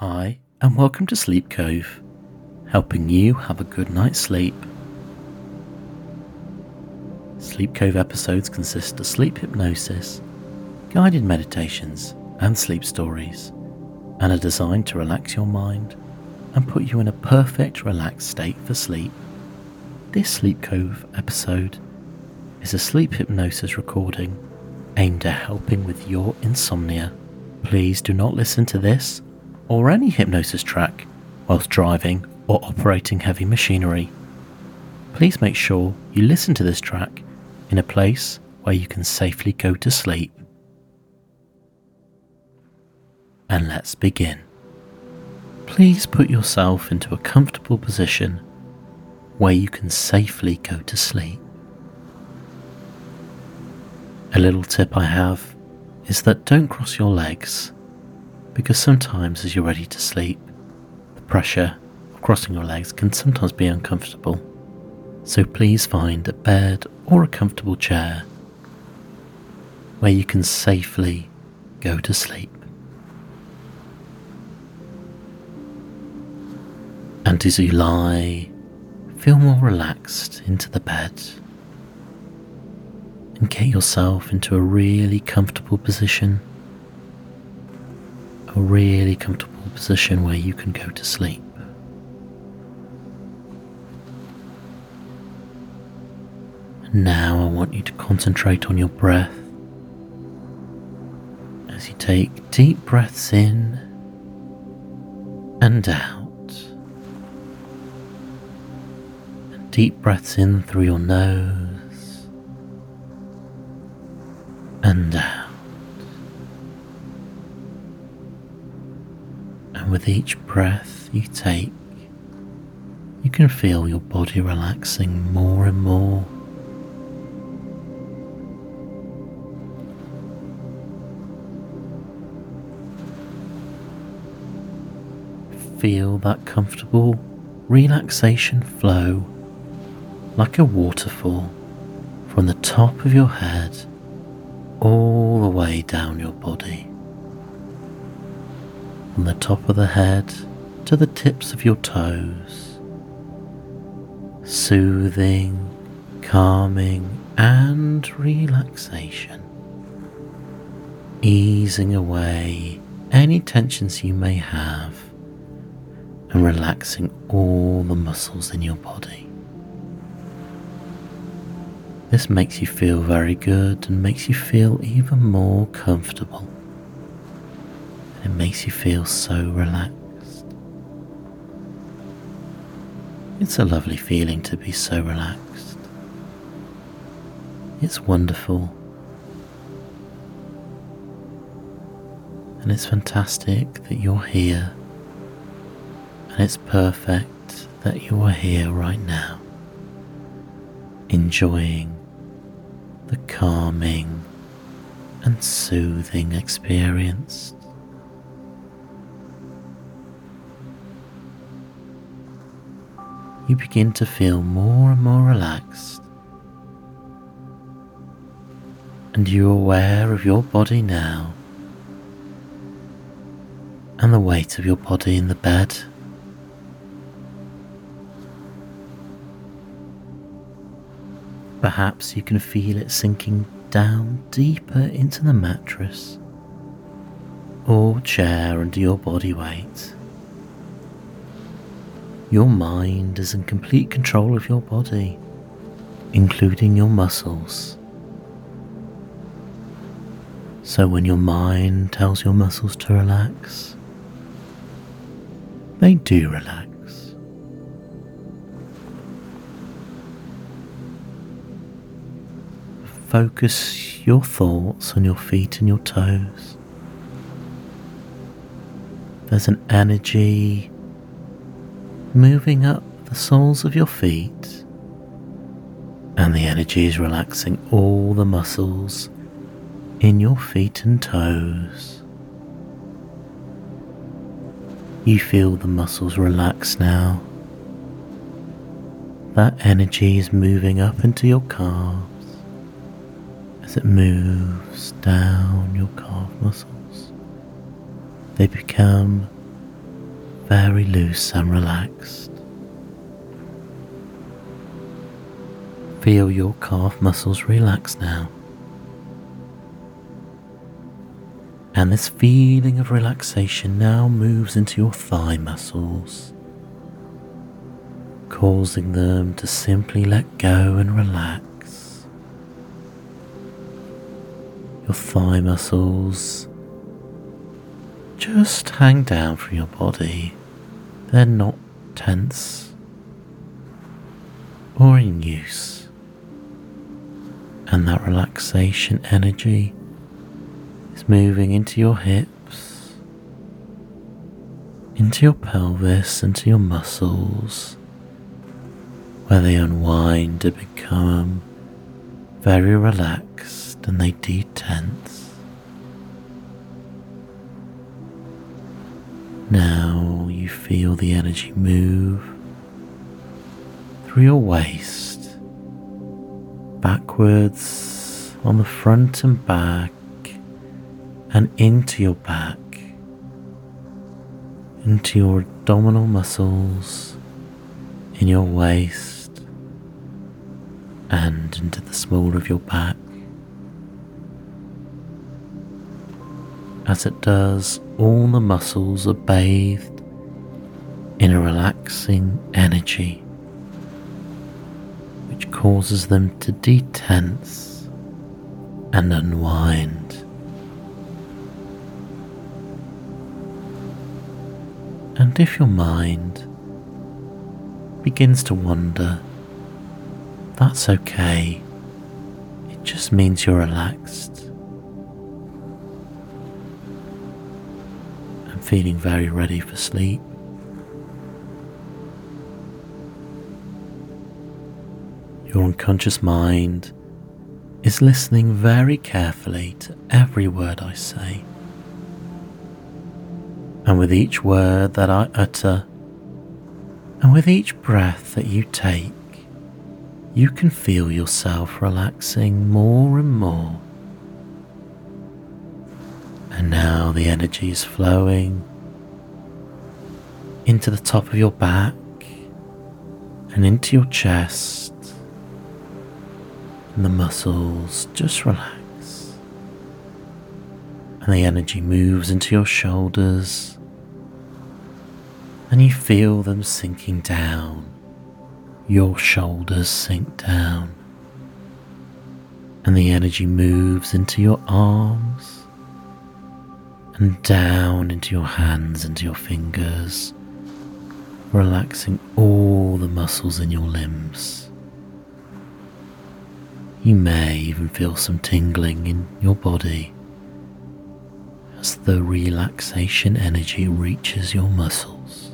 Hi, and welcome to Sleep Cove, helping you have a good night's sleep. Sleep Cove episodes consist of sleep hypnosis, guided meditations, and sleep stories, and are designed to relax your mind and put you in a perfect relaxed state for sleep. This Sleep Cove episode is a sleep hypnosis recording aimed at helping with your insomnia. Please do not listen to this or any hypnosis track whilst driving or operating heavy machinery. Please make sure you listen to this track in a place where you can safely go to sleep. And let's begin. Please put yourself into a comfortable position where you can safely go to sleep. A little tip I have is that don't cross your legs because sometimes as you're ready to sleep, the pressure of crossing your legs can sometimes be uncomfortable. So please find a bed or a comfortable chair where you can safely go to sleep. And as you lie, feel more relaxed into the bed and get yourself into a really comfortable position a really comfortable position where you can go to sleep. Now I want you to concentrate on your breath as you take deep breaths in and out. And deep breaths in through your nose and out. And with each breath you take, you can feel your body relaxing more and more. Feel that comfortable relaxation flow like a waterfall from the top of your head all the way down your body from the top of the head to the tips of your toes. Soothing, calming, and relaxation. Easing away any tensions you may have and relaxing all the muscles in your body. This makes you feel very good and makes you feel even more comfortable. It makes you feel so relaxed. It's a lovely feeling to be so relaxed. It's wonderful. And it's fantastic that you're here. And it's perfect that you are here right now, enjoying the calming and soothing experience you begin to feel more and more relaxed. And you're aware of your body now and the weight of your body in the bed. Perhaps you can feel it sinking down deeper into the mattress or chair under your body weight. Your mind is in complete control of your body, including your muscles. So when your mind tells your muscles to relax, they do relax. Focus your thoughts on your feet and your toes. There's an energy moving up the soles of your feet, and the energy is relaxing all the muscles in your feet and toes. You feel the muscles relax now. That energy is moving up into your calves as it moves down your calf muscles. They become very loose and relaxed. Feel your calf muscles relax now. And this feeling of relaxation now moves into your thigh muscles, causing them to simply let go and relax. Your thigh muscles just hang down from your body, they're not tense or in use. And that relaxation energy is moving into your hips, into your pelvis, into your muscles, where they unwind to become very relaxed and they detense. Now you feel the energy move through your waist, backwards on the front and back and into your back, into your abdominal muscles, in your waist, and into the small of your back. As it does, all the muscles are bathed in a relaxing energy which causes them to detense and unwind. And if your mind begins to wander, that's okay. It just means you're relaxed feeling very ready for sleep. Your unconscious mind is listening very carefully to every word I say and with each word that I utter, and with each breath that you take, you can feel yourself relaxing more and more. And now the energy is flowing into the top of your back and into your chest, and the muscles just relax. And the energy moves into your shoulders and you feel them sinking down. Your shoulders sink down, and the energy moves into your arms and down into your hands into your fingers, relaxing all the muscles in your limbs. You may even feel some tingling in your body as the relaxation energy reaches your muscles.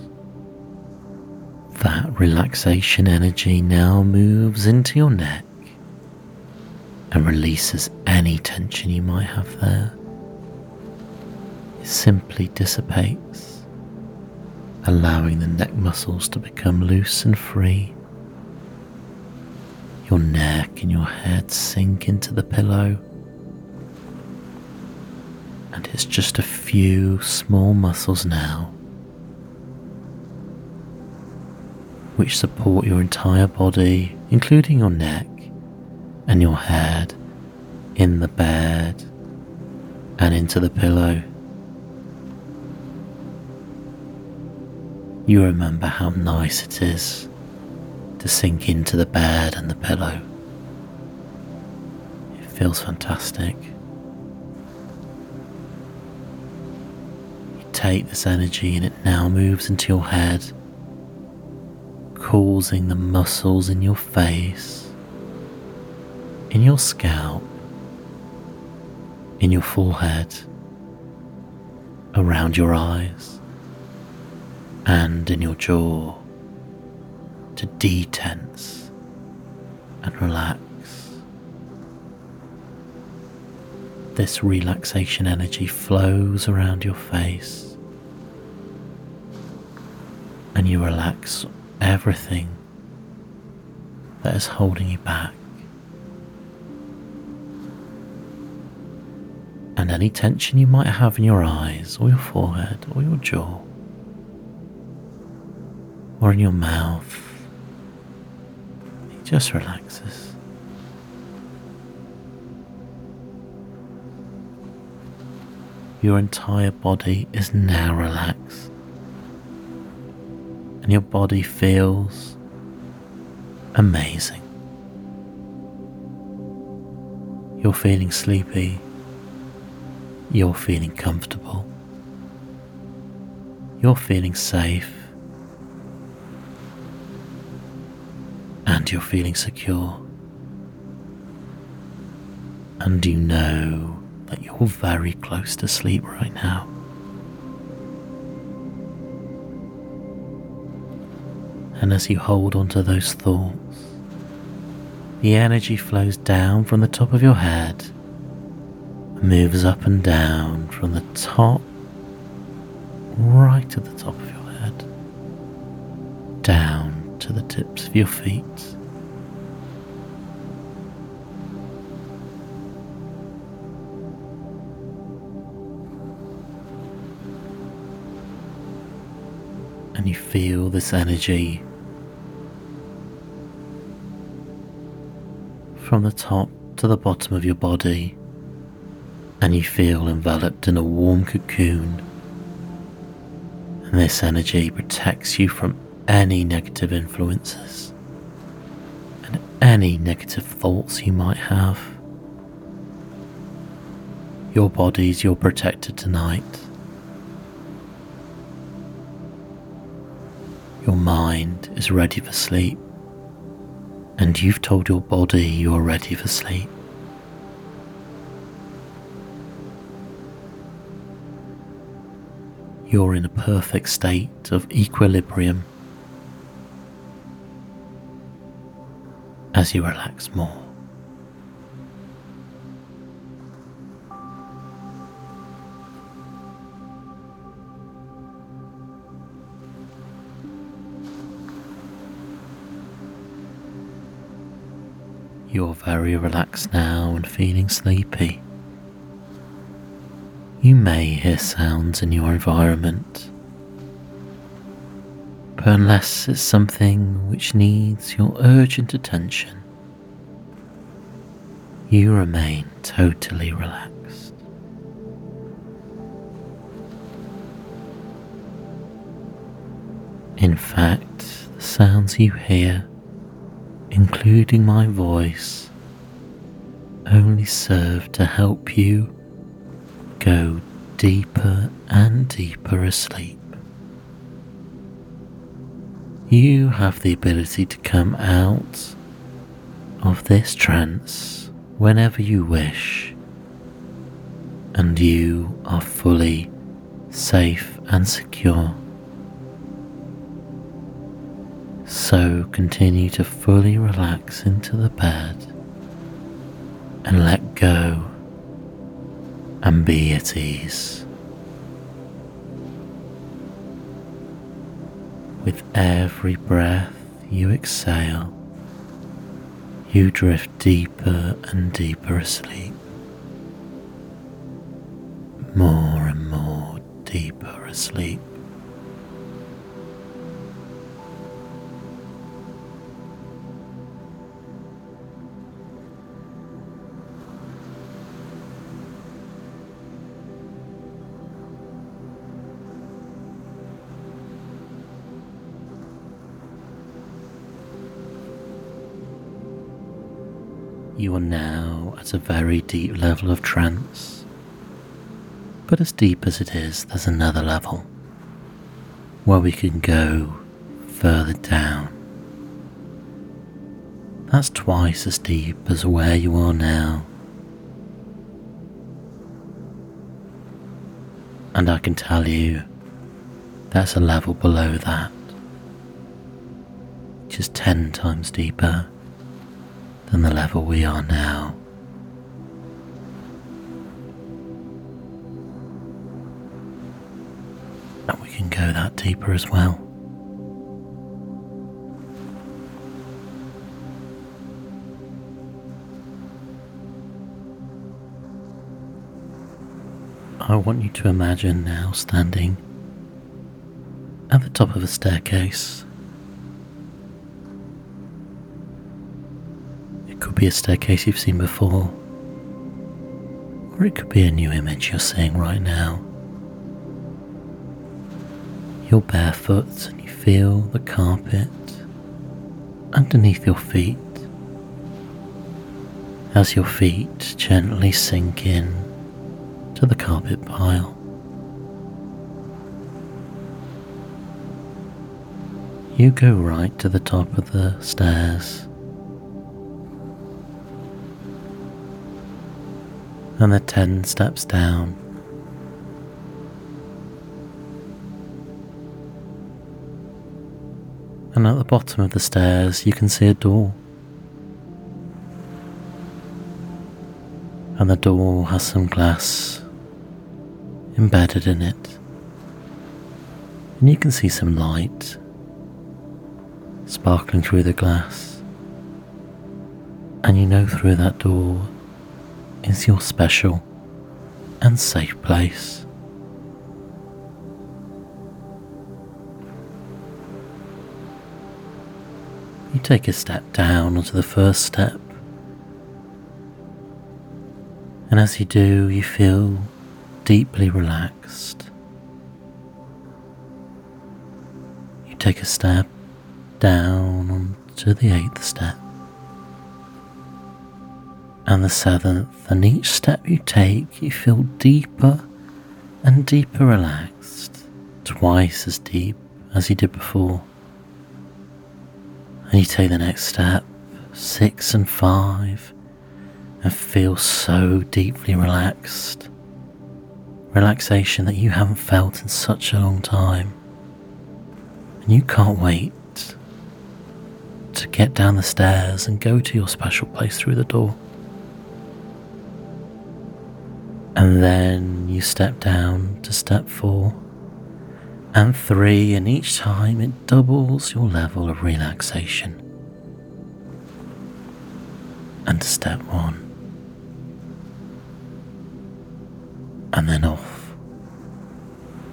That relaxation energy now moves into your neck and releases any tension you might have there. Simply dissipates, allowing the neck muscles to become loose and free. Your neck and your head sink into the pillow, and it's just a few small muscles now which support your entire body, including your neck and your head, in the bed and into the pillow. You remember how nice it is to sink into the bed and the pillow. It feels fantastic. You take this energy and it now moves into your head causing the muscles in your face, in your scalp, in your forehead, around your eyes, and in your jaw to detense and relax. This relaxation energy flows around your face and you relax everything that is holding you back. And any tension you might have in your eyes or your forehead or your jaw or in your mouth. It just relaxes. Your entire body is now relaxed, and your body feels amazing. You're feeling sleepy, you're feeling comfortable, you're feeling safe, and you're feeling secure. And you know that you're very close to sleep right now. And as you hold on to those thoughts, the energy flows down from the top of your head, moves up and down from the top, right to the top of your head, down to the tips of your feet and you feel this energy from the top to the bottom of your body, and you feel enveloped in a warm cocoon. And this energy protects you from any negative influences and any negative thoughts you might have. Your body's your protector tonight. Your mind is ready for sleep, and you've told your body you're ready for sleep. You're in a perfect state of equilibrium as you relax more. You're very relaxed now and feeling sleepy. You may hear sounds in your environment, unless it's something which needs your urgent attention, you remain totally relaxed. In fact, the sounds you hear including my voice, only serve to help you go deeper and deeper asleep. You have the ability to come out of this trance whenever you wish, and you are fully safe and secure. So continue to fully relax into the bed and let go and be at ease. With every breath you exhale, you drift deeper and deeper asleep, more and more deeper asleep. Are now at a very deep level of trance. But as deep as it is, there's another level where we can go further down. That's twice as deep as where you are now. And I can tell you there's a level below that, which is ten times deeper than the level we are now. And we can go that deeper as well. I want you to imagine now standing at the top of a staircase be a staircase you've seen before, or it could be a new image you're seeing right now. You're barefoot and you feel the carpet underneath your feet as your feet gently sink in to the carpet pile. You go right to the top of the stairs. And the ten steps down. And at the bottom of the stairs, you can see a door. And the door has some glass embedded in it. And you can see some light sparkling through the glass. And you know through that door is your special and safe place. You take a step down onto the first step. And as you do, you feel deeply relaxed. You take a step down onto the eighth step and the seventh, and each step you take, you feel deeper and deeper relaxed, twice as deep as you did before. And you take the next step, six and five, and feel so deeply relaxed. Relaxation that you haven't felt in such a long time. And you can't wait to get down the stairs and go to your special place through the door. And then you step down to step four and three, and each time it doubles your level of relaxation. And step one, and then off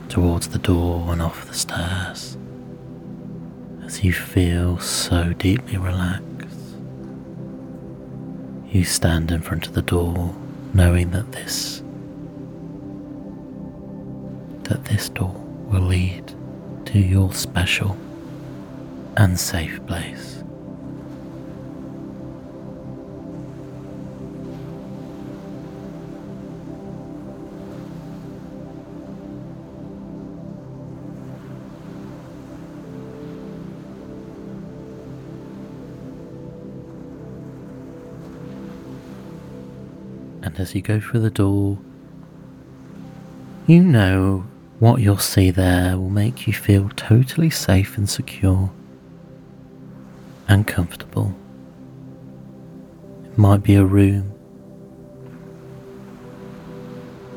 towards the door and off the stairs as you feel so deeply relaxed. You stand in front of the door knowing that this that this door will lead to your special and safe place. and as you go through the door, you know what you'll see there will make you feel totally safe and secure and comfortable. It might be a room,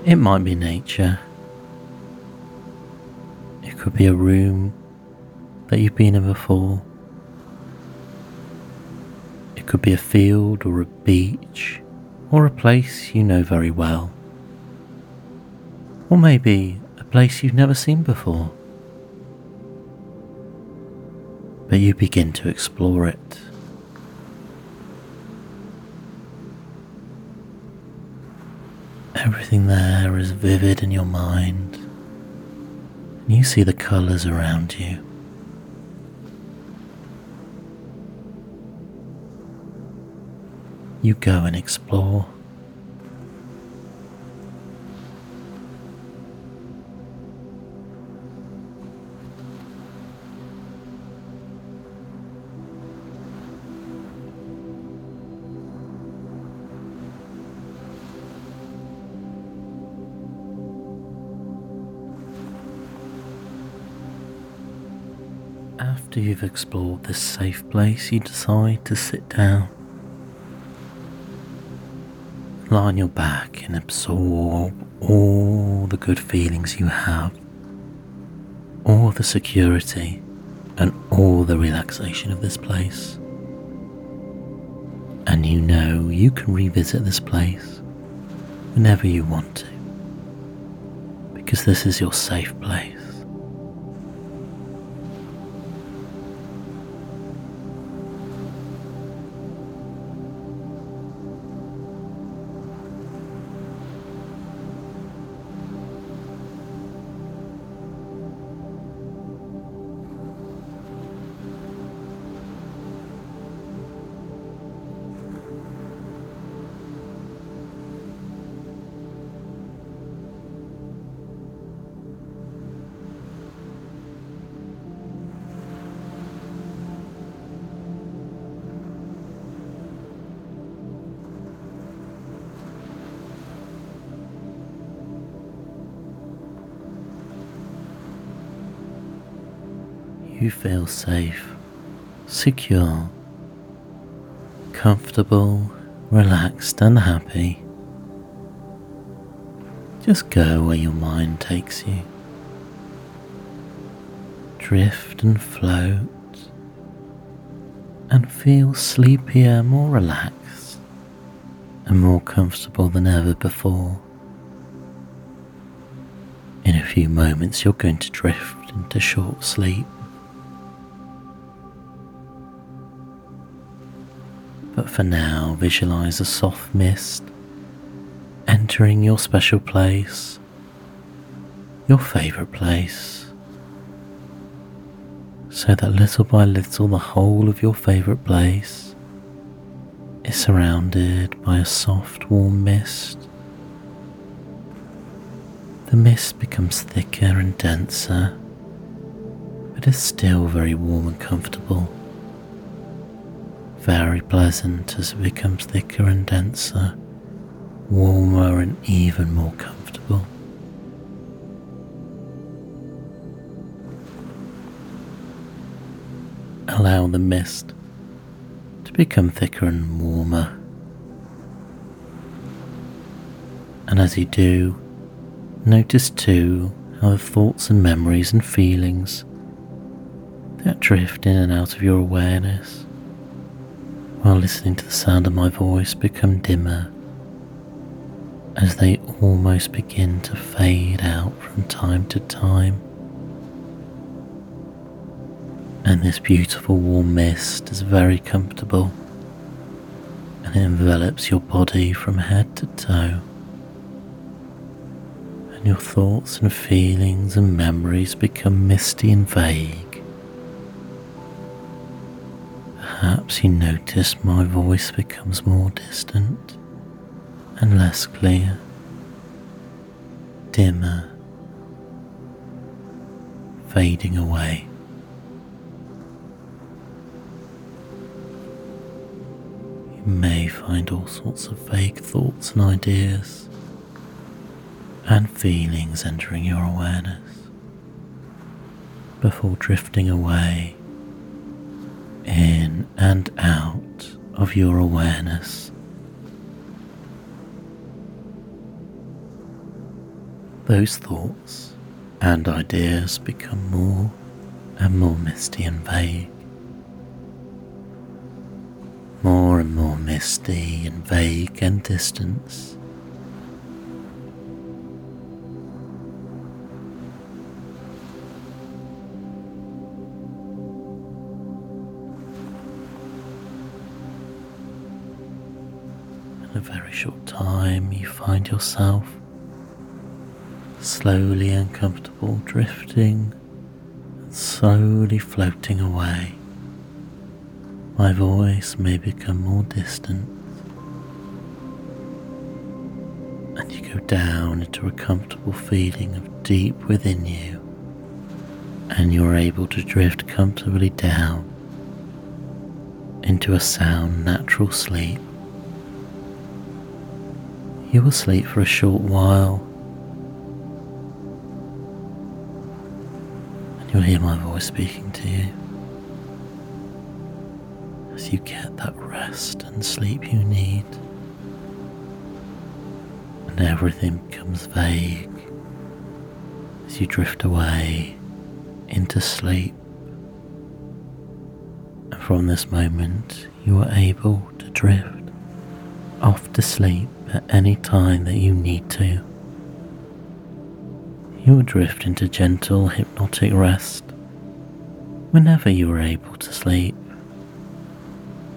it might be nature, it could be a room that you've been in before. It could be a field or a beach or a place you know very well. Or maybe place you've never seen before. But you begin to explore it. Everything there is vivid in your mind, you see the colours around you. you go and explore. After you've explored this safe place, you decide to sit down lie on your back and absorb all the good feelings you have, all the security, and all the relaxation of this place. And you know you can revisit this place whenever you want to, because this is your safe place. Feel safe, secure, comfortable, relaxed, and happy. Just go where your mind takes you. Drift and float and feel sleepier, more relaxed, and more comfortable than ever before. In a few moments, you're going to drift into short sleep. For now, visualize a soft mist entering your special place, your favorite place, so that little by little the whole of your favorite place is surrounded by a soft, warm mist. The mist becomes thicker and denser, but is still very warm and comfortable. Very pleasant as it becomes thicker and denser warmer and even more comfortable. Allow the mist to become thicker and warmer. And as you do, notice too how the thoughts and memories and feelings that drift in and out of your awareness while listening to the sound of my voice become dimmer as they almost begin to fade out from time to time. And this beautiful warm mist is very comfortable and it envelops your body from head to toe. And your thoughts and feelings and memories become misty and vague. Perhaps you notice my voice becomes more distant and less clear, dimmer, fading away. You may find all sorts of vague thoughts and ideas and feelings entering your awareness before drifting away and out of your awareness those thoughts and ideas become more and more misty and vague. More and more misty and vague and distant. Very short time, you find yourself slowly and comfortable, drifting and slowly floating away. My voice may become more distant, and you go down into a comfortable feeling of deep within you, and you're able to drift comfortably down into a sound, natural sleep. You will sleep for a short while. And You'll hear my voice speaking to you. As you get that rest and sleep you need, and everything becomes vague as you drift away into sleep. And from this moment, you are able to drift off to sleep at any time that you need to you will drift into gentle hypnotic rest whenever you are able to sleep.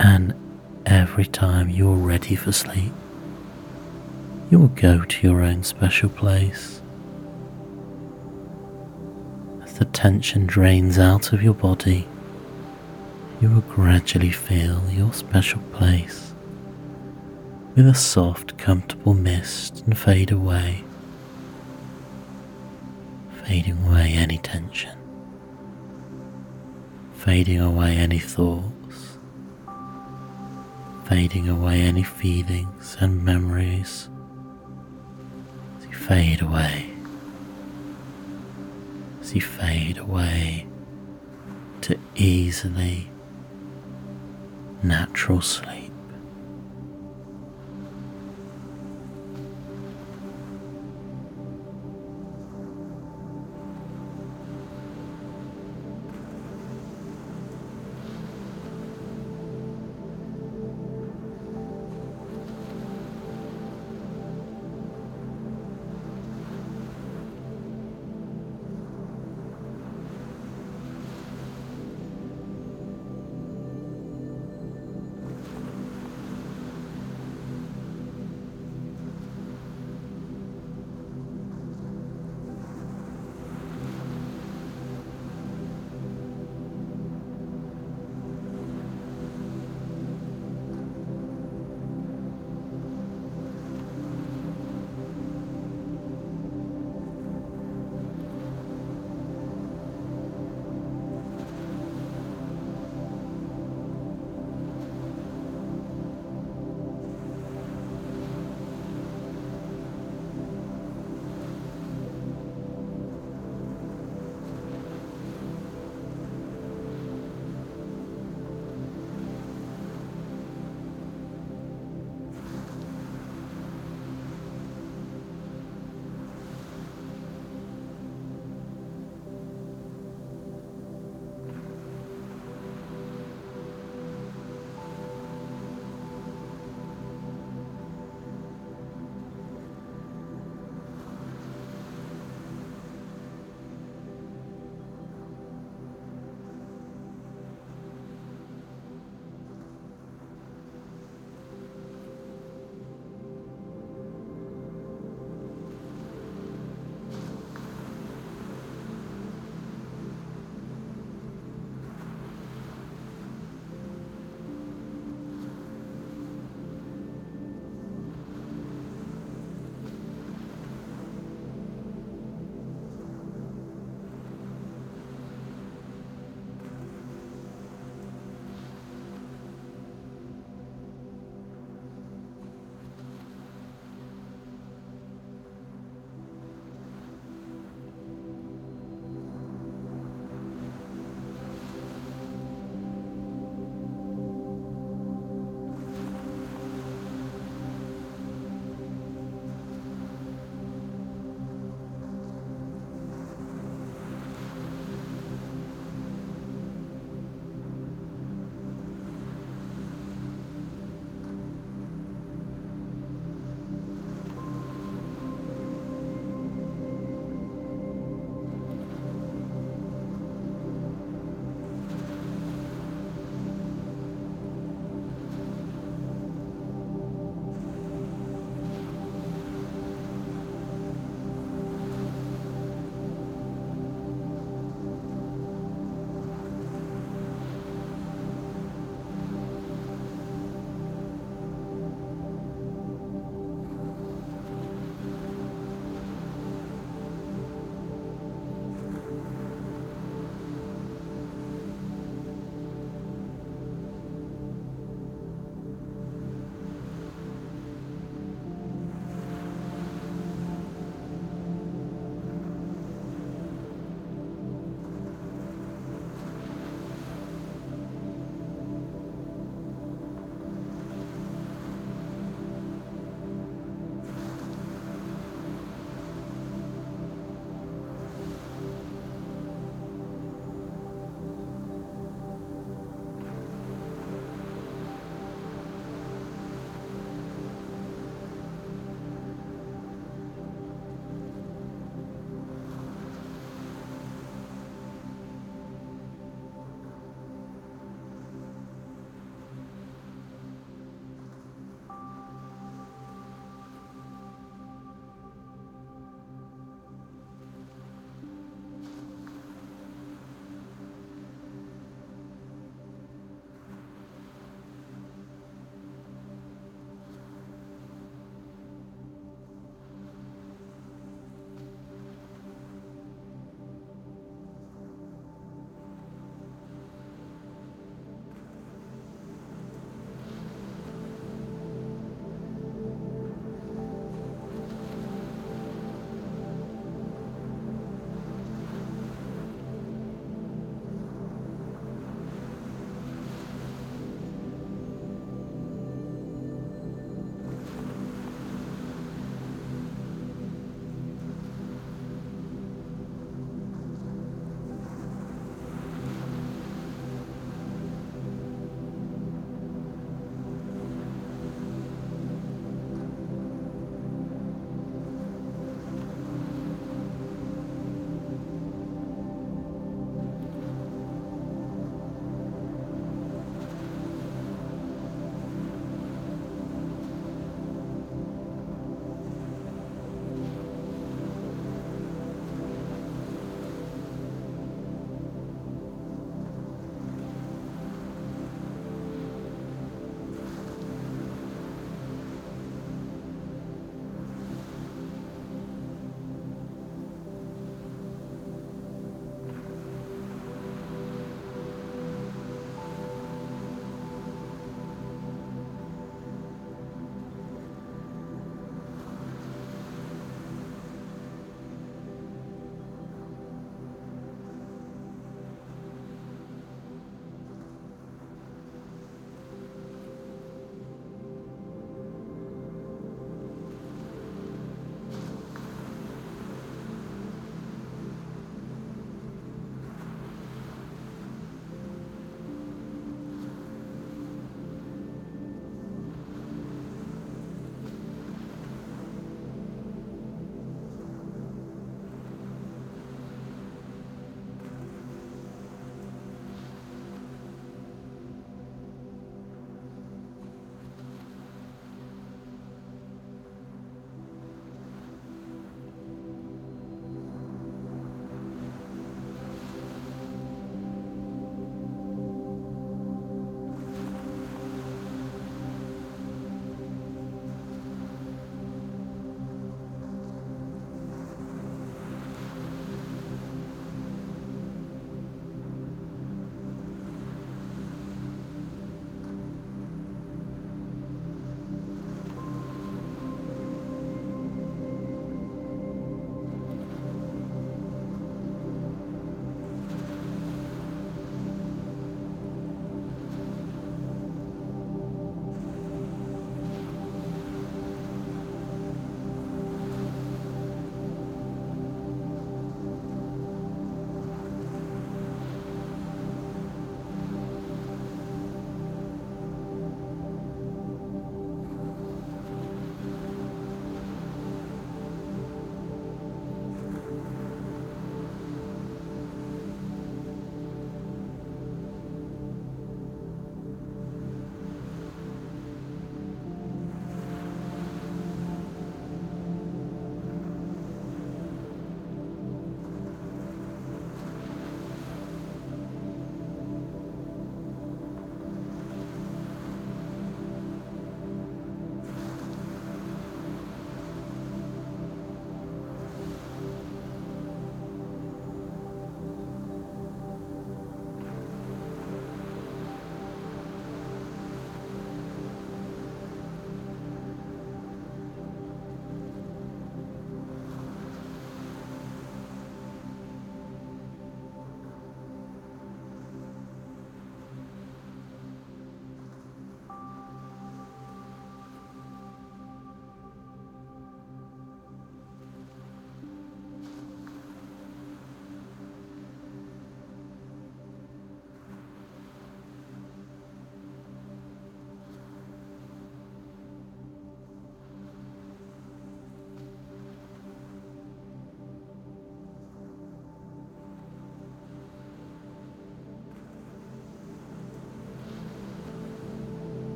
And every time you are ready for sleep, you will go to your own special place. As the tension drains out of your body, you will gradually feel your special place with a soft, comfortable mist and fade away. Fading away any tension, fading away any thoughts, fading away any feelings and memories. As you fade away, as you fade away to easily natural sleep.